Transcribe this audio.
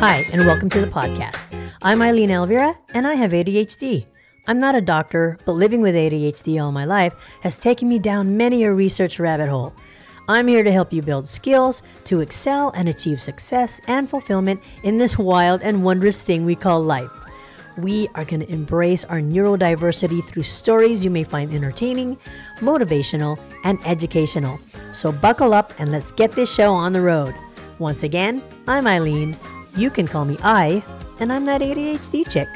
Hi, and welcome to the podcast. I'm Eileen Elvira, and I have ADHD. I'm not a doctor, but living with ADHD all my life has taken me down many a research rabbit hole. I'm here to help you build skills to excel and achieve success and fulfillment in this wild and wondrous thing we call life. We are going to embrace our neurodiversity through stories you may find entertaining, motivational, and educational. So buckle up and let's get this show on the road. Once again, I'm Eileen. You can call me I, and I'm that ADHD chick.